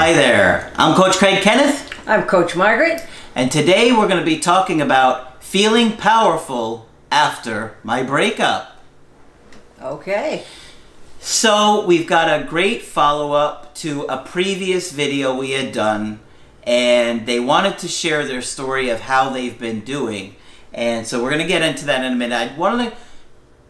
Hi there, I'm Coach Craig Kenneth, I'm Coach Margaret. and today we're going to be talking about feeling powerful after my breakup. Okay. So, we've got a great follow up to a previous video we had done, and they wanted to share their story of how they've been doing. And so, we're going to get into that in a minute. I wanted to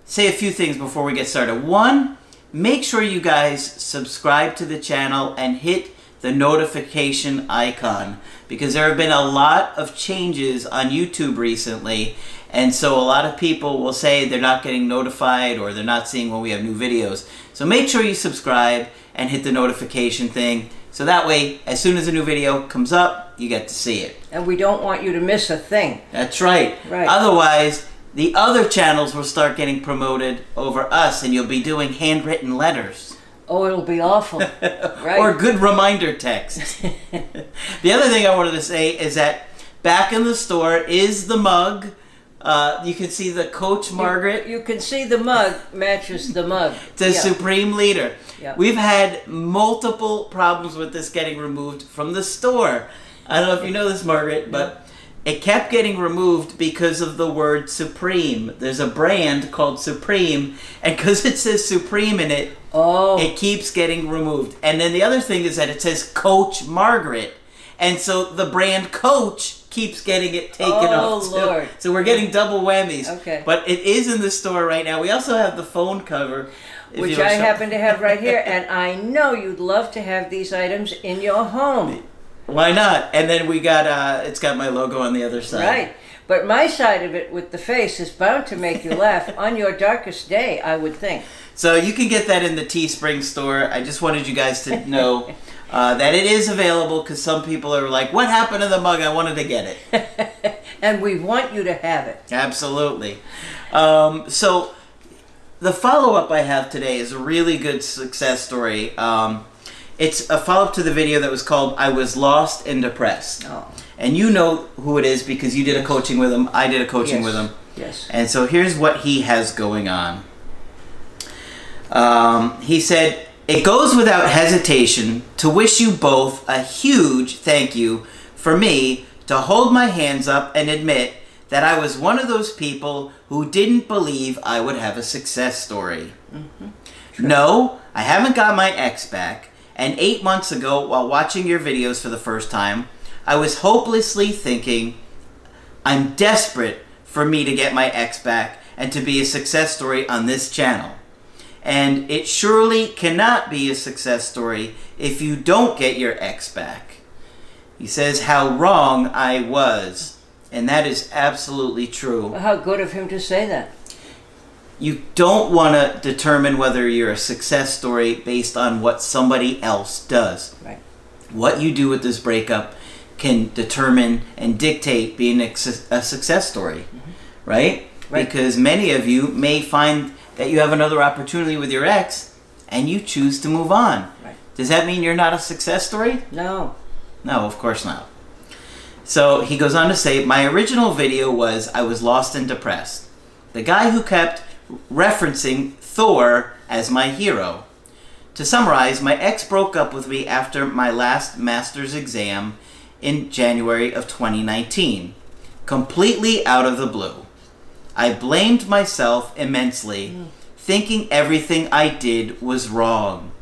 say a few things before we get started. One, make sure you guys subscribe to the channel and hit the notification icon because there have been a lot of changes on YouTube recently. And so a lot of people will say they're not getting notified or they're not seeing when we have new videos. So make sure you subscribe and hit the notification thing. So that way, as soon as a new video comes up, you get to see it. And we don't want you to miss a thing. That's right. Right. Otherwise, the other channels will start getting promoted over us and you'll be doing handwritten letters. Oh, it'll be awful. right. Or good reminder text. the other thing I wanted to say is that back in the store is the mug. Uh, you can see the Coach Margaret. You can see the mug matches the mug. the Yeah. supreme leader. Yeah. We've had multiple problems with this getting removed from the store. I don't know if you know this, Margaret, but it kept getting removed because of the word supreme. There's a brand called Supreme, and because it says Supreme in it, Oh, it keeps getting removed. And then the other thing is that it says Coach Margaret. And so the brand Coach keeps getting it taken Oh, off. too. Lord. So we're getting double whammies. Okay. But it is in the store right now. We also have the phone cover. if which I happen to have right here, and I know you'd love to have these items in your home. Why not? And then we got uh it's got my logo on the other side. Right. But my side of it with the face is bound to make you laugh on your darkest day, I would think. So you can get that in the Teespring store. I just wanted you guys to know uh, that it is available because some people are like, "What happened to the mug? I wanted to get it." And we want you to have it. Absolutely. Um, so the follow up I have today is a really good success story. Um, it's a follow up to the video that was called "I Was Lost and Depressed," Oh, and you know who it is because you did a coaching with him. I did a coaching yes. with him. Yes. And so here's what he has going on. Um, he said, It goes without hesitation to wish you both a huge thank you for me to hold my hands up and admit that I was one of those people who didn't believe I would have a success story. No, I haven't got my ex back. And eight months ago, while watching your videos for the first time, I was hopelessly thinking, I'm desperate for me to get my ex back and to be a success story on this channel. And it surely cannot be a success story if you don't get your ex back. He says how wrong I was. And that is absolutely true. How good of him to say that. You don't want to determine whether you're a success story based on what somebody else does. Right. What you do with this breakup can determine and dictate being a, a success story, right? Mm-hmm. Right. Because many of you may find that you have another opportunity with your ex and you choose to move on. Right. Does that mean you're not a success story? No. No, of course not. So he goes on to say, My original video was I was lost and depressed. The guy who kept referencing Thor as my hero. To summarize, my ex broke up with me after my last master's exam in January of 2019, completely out of the blue. I blamed myself immensely, mm. thinking everything I did was wrong.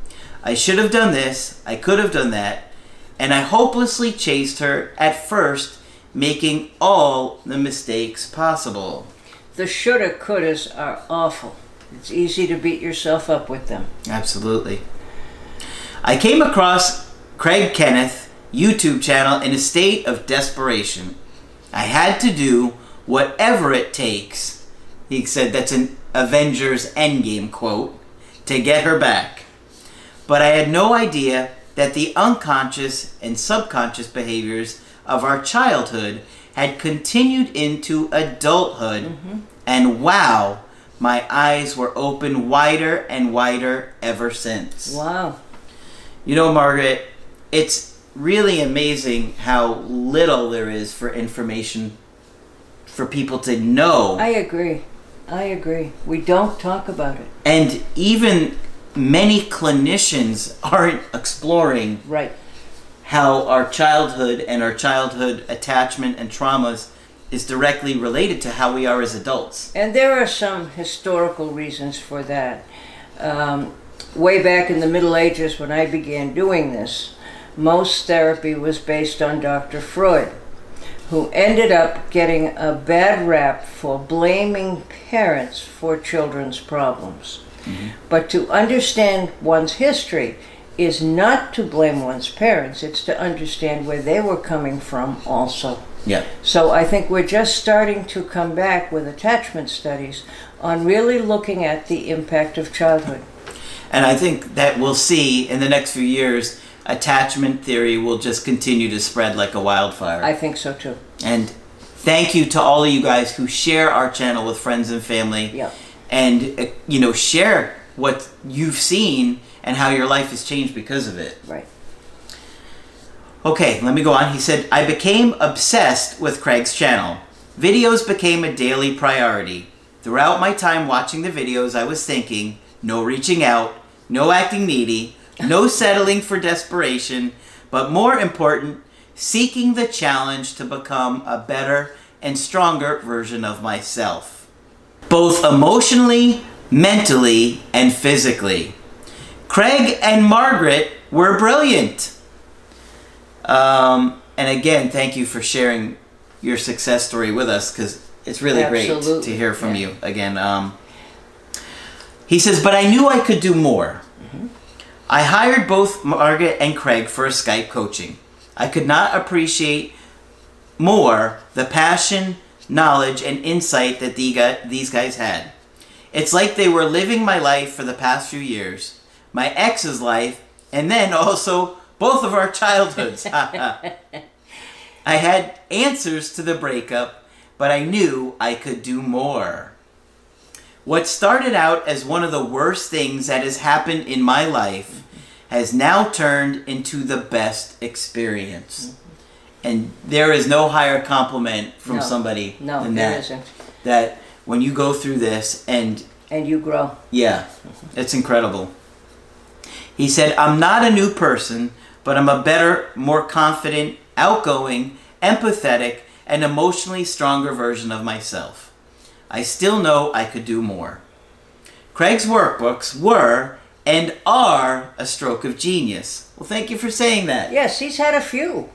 I should have done this, I could have done that, and I hopelessly chased her at first, making all the mistakes possible. The shoulda couldas are awful. It's easy to beat yourself up with them. Absolutely. I came across Craig Kenneth YouTube channel in a state of desperation. I had to do whatever it takes He said that's an Avengers Endgame quote to get her back. But I had no idea that the unconscious and subconscious behaviors of our childhood had continued into adulthood. Mm-hmm. And wow, my eyes were open wider and wider ever since. Wow. You know, Margaret, it's really amazing how little there is for information for people to know. I agree. I agree. We don't talk about it. and even many clinicians aren't exploring Right. How our childhood and our childhood attachment and traumas is directly related to how we are as adults. And there are some historical reasons for that. Um, way back in the Middle Ages, when I began doing this, most therapy was based on Dr. Freud, who ended up getting a bad rap for blaming parents for children's problems. But to understand one's history is not to blame one's parents, it's to understand where they were coming from also. Yeah. So I think we're just starting to come back with attachment studies on really looking at the impact of childhood. And I think that we'll see in the next few years attachment theory will just continue to spread like a wildfire. I think so too. And thank you to all of you guys who share our channel with friends and family. Yeah. And, uh, you know, share what you've seen and how your life has changed because of it. Right. Okay, let me go on. He said, I became obsessed with Craig's channel. Videos became a daily priority. Throughout my time watching the videos, I was thinking no reaching out, no acting needy, no settling for desperation, but more important, seeking the challenge to become a better and stronger version of myself, both emotionally, mentally, and physically. Craig and Margaret were brilliant. Um, and again, thank you for sharing your success story with us because it's really great to hear from yeah. you again. Um, he says, but I knew I could do more. I hired both Margaret and Craig for a Skype coaching. I could not appreciate more the passion, knowledge, and insight that the these guys had. It's like they were living my life for the past few years, my ex's life, and then also both of our childhoods. I had answers to the breakup, but I knew I could do more. What started out as one of the worst things that has happened in my life has now turned into the best experience. And there is no higher compliment from No. somebody No, than there that. isn't. That when you go through this and And you grow. yeah, it's incredible. He said, I'm not a new person, but I'm a better, more confident, outgoing, empathetic, and emotionally stronger version of myself. I still know I could do more. Craig's workbooks were and are a stroke of genius. Well, thank you for saying that. Yes, he's had a few.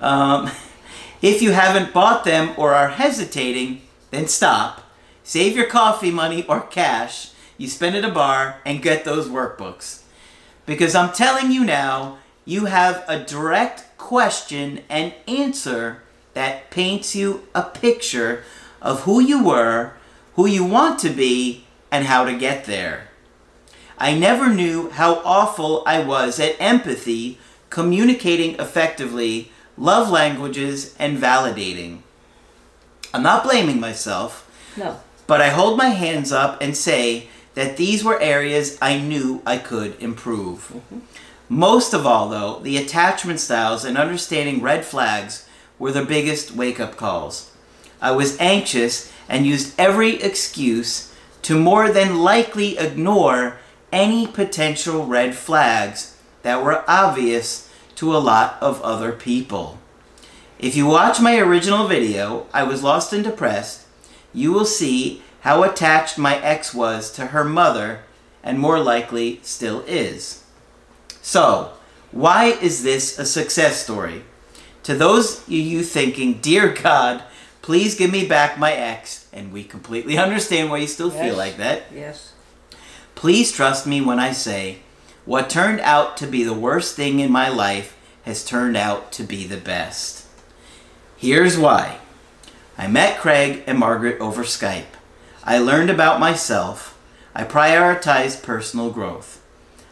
Um, if you haven't bought them or are hesitating, then stop. Save your coffee money or cash you spend at a bar and get those workbooks. Because I'm telling you now, you have a direct question and answer that paints you a picture of who you were, who you want to be, and how to get there. I never knew how awful I was at empathy, communicating effectively, love languages, and validating. I'm not blaming myself, No. but I hold my hands up and say that these were areas I knew I could improve. Most of all, though, the attachment styles and understanding red flags were the biggest wake up calls. I was anxious and used every excuse to more than likely ignore any potential red flags that were obvious to a lot of other people. If you watch my original video, I was lost and depressed, you will see how attached my ex was to her mother and more likely still is. So, why is this a success story? To those of you thinking, Dear God, please give me back my ex, and we completely understand why you still feel like that. Yes. Please trust me when I say what turned out to be the worst thing in my life has turned out to be the best. Here's why I met Craig and Margaret over Skype. I learned about myself. I prioritize personal growth.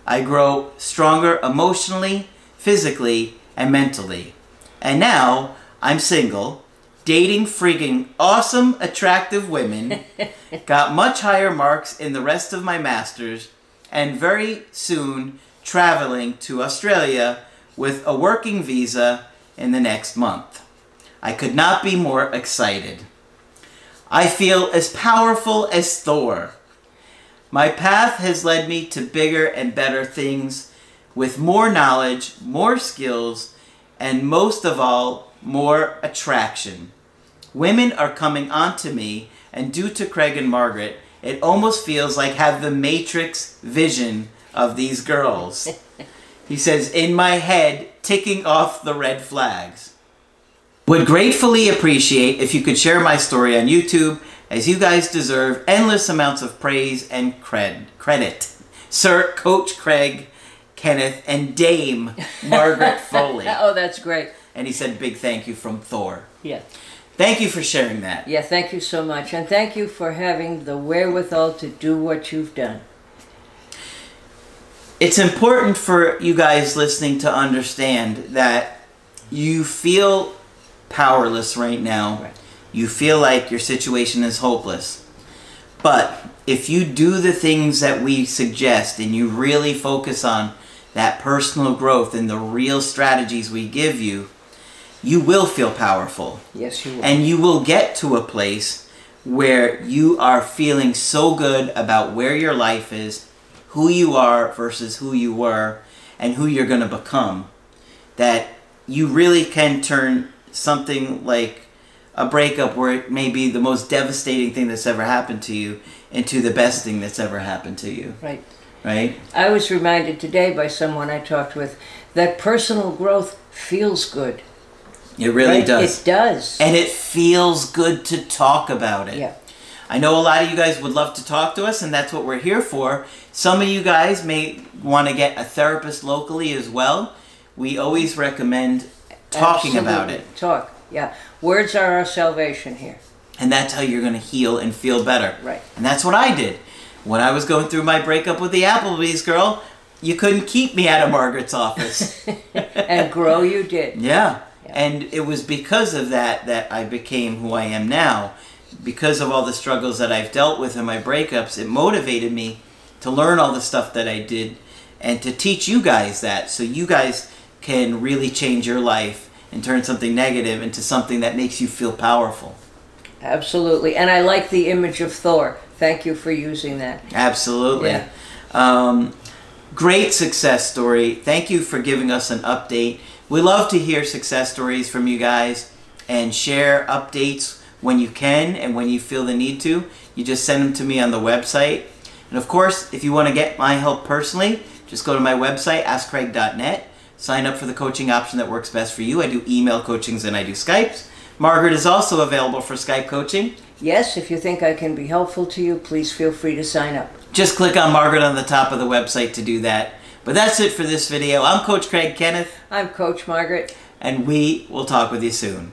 I grow stronger emotionally, physically, and mentally. And now I'm single, dating freaking awesome, attractive women, got much higher marks in the rest of my masters, and very soon traveling to Australia with a working visa in the next month. I could not be more excited. I feel as powerful as Thor. My path has led me to bigger and better things with more knowledge, more skills, and most of all, more attraction. Women are coming onto me, and due to Craig and Margaret, it almost feels like have the Matrix vision of these girls. he says, in my head, ticking off the red flags. Would gratefully appreciate if you could share my story on YouTube, as you guys deserve endless amounts of praise and cred- credit. Sir Coach Craig, Kenneth, and Dame Margaret Foley. Oh, that's great. And he said, big thank you from Thor. Yeah. Thank you for sharing that. Yeah, thank you so much. And thank you for having the wherewithal to do what you've done. It's important for you guys listening to understand that you feel powerless right now. Right. You feel like your situation is hopeless. But if you do the things that we suggest and you really focus on that personal growth and the real strategies we give you, you will feel powerful. Yes, you will. And you will get to a place where you are feeling so good about where your life is, who you are versus who you were, and who you're going to become, that you really can turn something like a breakup where it may be the most devastating thing that's ever happened to you into the best thing that's ever happened to you, right. right? I was reminded today by someone I talked with that personal growth feels good. It really right? does. It does. and it feels good to talk about it. yeah. I know a lot of you guys would love to talk to us, and that's what we're here for. Some of you guys may want to get a therapist locally as well. We always recommend talking about it, Talk. Yeah. Words are our salvation here. and that's how you're going to heal and feel better. Right. And that's what I did. When I was going through my breakup with the Applebee's girl, you couldn't keep me out of Margaret's office. and grow you did. Yeah. Yeah. And it was because of that that I became who I am now. Because of all the struggles that I've dealt with in my breakups, it motivated me to learn all the stuff that I did and to teach you guys that so you guys can really change your life and turn something negative into something that makes you feel powerful. Absolutely. And I like the image of Thor. Thank you for using that. Absolutely. Yeah. Um, great success story. Thank you for giving us an update. We love to hear success stories from you guys and share updates when you can and when you feel the need to. You just send them to me on the website. And of course, if you want to get my help personally, just go to my website, askcraig.net. Sign up for the coaching option that works best for you. I do email coachings and I do Skypes. Margaret is also available for Skype coaching. Yes, if you think I can be helpful to you, please feel free to sign up. Just click on Margaret on the top of the website to do that. But that's it for this video. I'm Coach Craig Kenneth, I'm Coach Margaret. and we will talk with you soon.